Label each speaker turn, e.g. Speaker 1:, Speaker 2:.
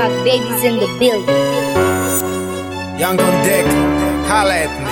Speaker 1: my babies in the building.
Speaker 2: Young on deck, holla at me.